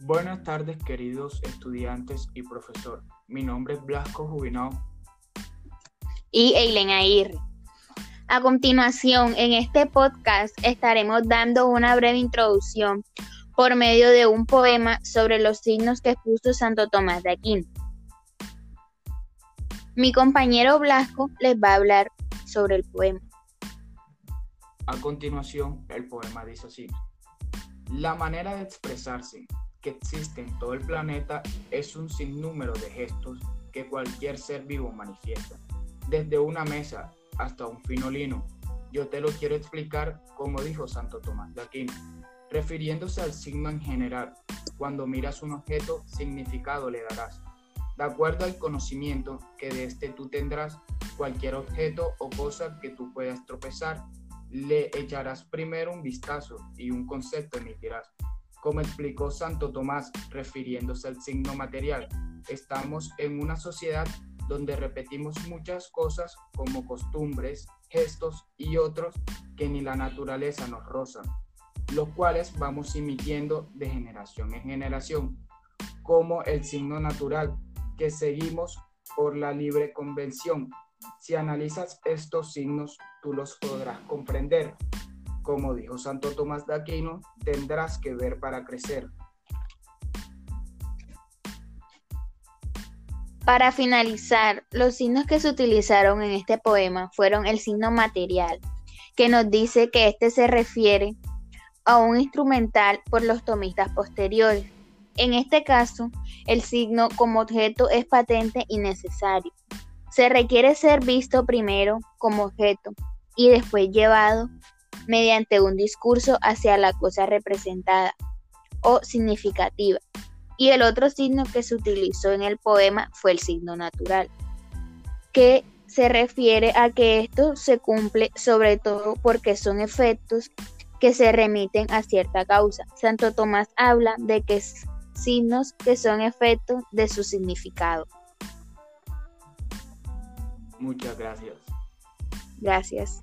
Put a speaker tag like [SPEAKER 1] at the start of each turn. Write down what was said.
[SPEAKER 1] Buenas tardes, queridos estudiantes y profesor. Mi nombre es Blasco Jubinao.
[SPEAKER 2] Y Eileen Aguirre. A continuación, en este podcast estaremos dando una breve introducción por medio de un poema sobre los signos que puso Santo Tomás de Aquino. Mi compañero Blasco les va a hablar sobre el poema.
[SPEAKER 1] A continuación, el poema dice así. La manera de expresarse que existe en todo el planeta es un sinnúmero de gestos que cualquier ser vivo manifiesta. Desde una mesa hasta un fino lino. Yo te lo quiero explicar como dijo Santo Tomás de Aquino, refiriéndose al signo en general. Cuando miras un objeto, significado le darás. De acuerdo al conocimiento que de este tú tendrás, cualquier objeto o cosa que tú puedas tropezar, le echarás primero un vistazo y un concepto emitirás. Como explicó Santo Tomás refiriéndose al signo material, estamos en una sociedad donde repetimos muchas cosas como costumbres, gestos y otros que ni la naturaleza nos rozan, los cuales vamos emitiendo de generación en generación, como el signo natural que seguimos por la libre convención. Si analizas estos signos, tú los podrás comprender como dijo Santo Tomás de Aquino, tendrás que ver para crecer.
[SPEAKER 2] Para finalizar, los signos que se utilizaron en este poema fueron el signo material, que nos dice que este se refiere a un instrumental por los tomistas posteriores. En este caso, el signo como objeto es patente y necesario. Se requiere ser visto primero como objeto y después llevado mediante un discurso hacia la cosa representada o significativa. Y el otro signo que se utilizó en el poema fue el signo natural, que se refiere a que esto se cumple sobre todo porque son efectos que se remiten a cierta causa. Santo Tomás habla de que signos que son efectos de su significado.
[SPEAKER 1] Muchas gracias.
[SPEAKER 2] Gracias.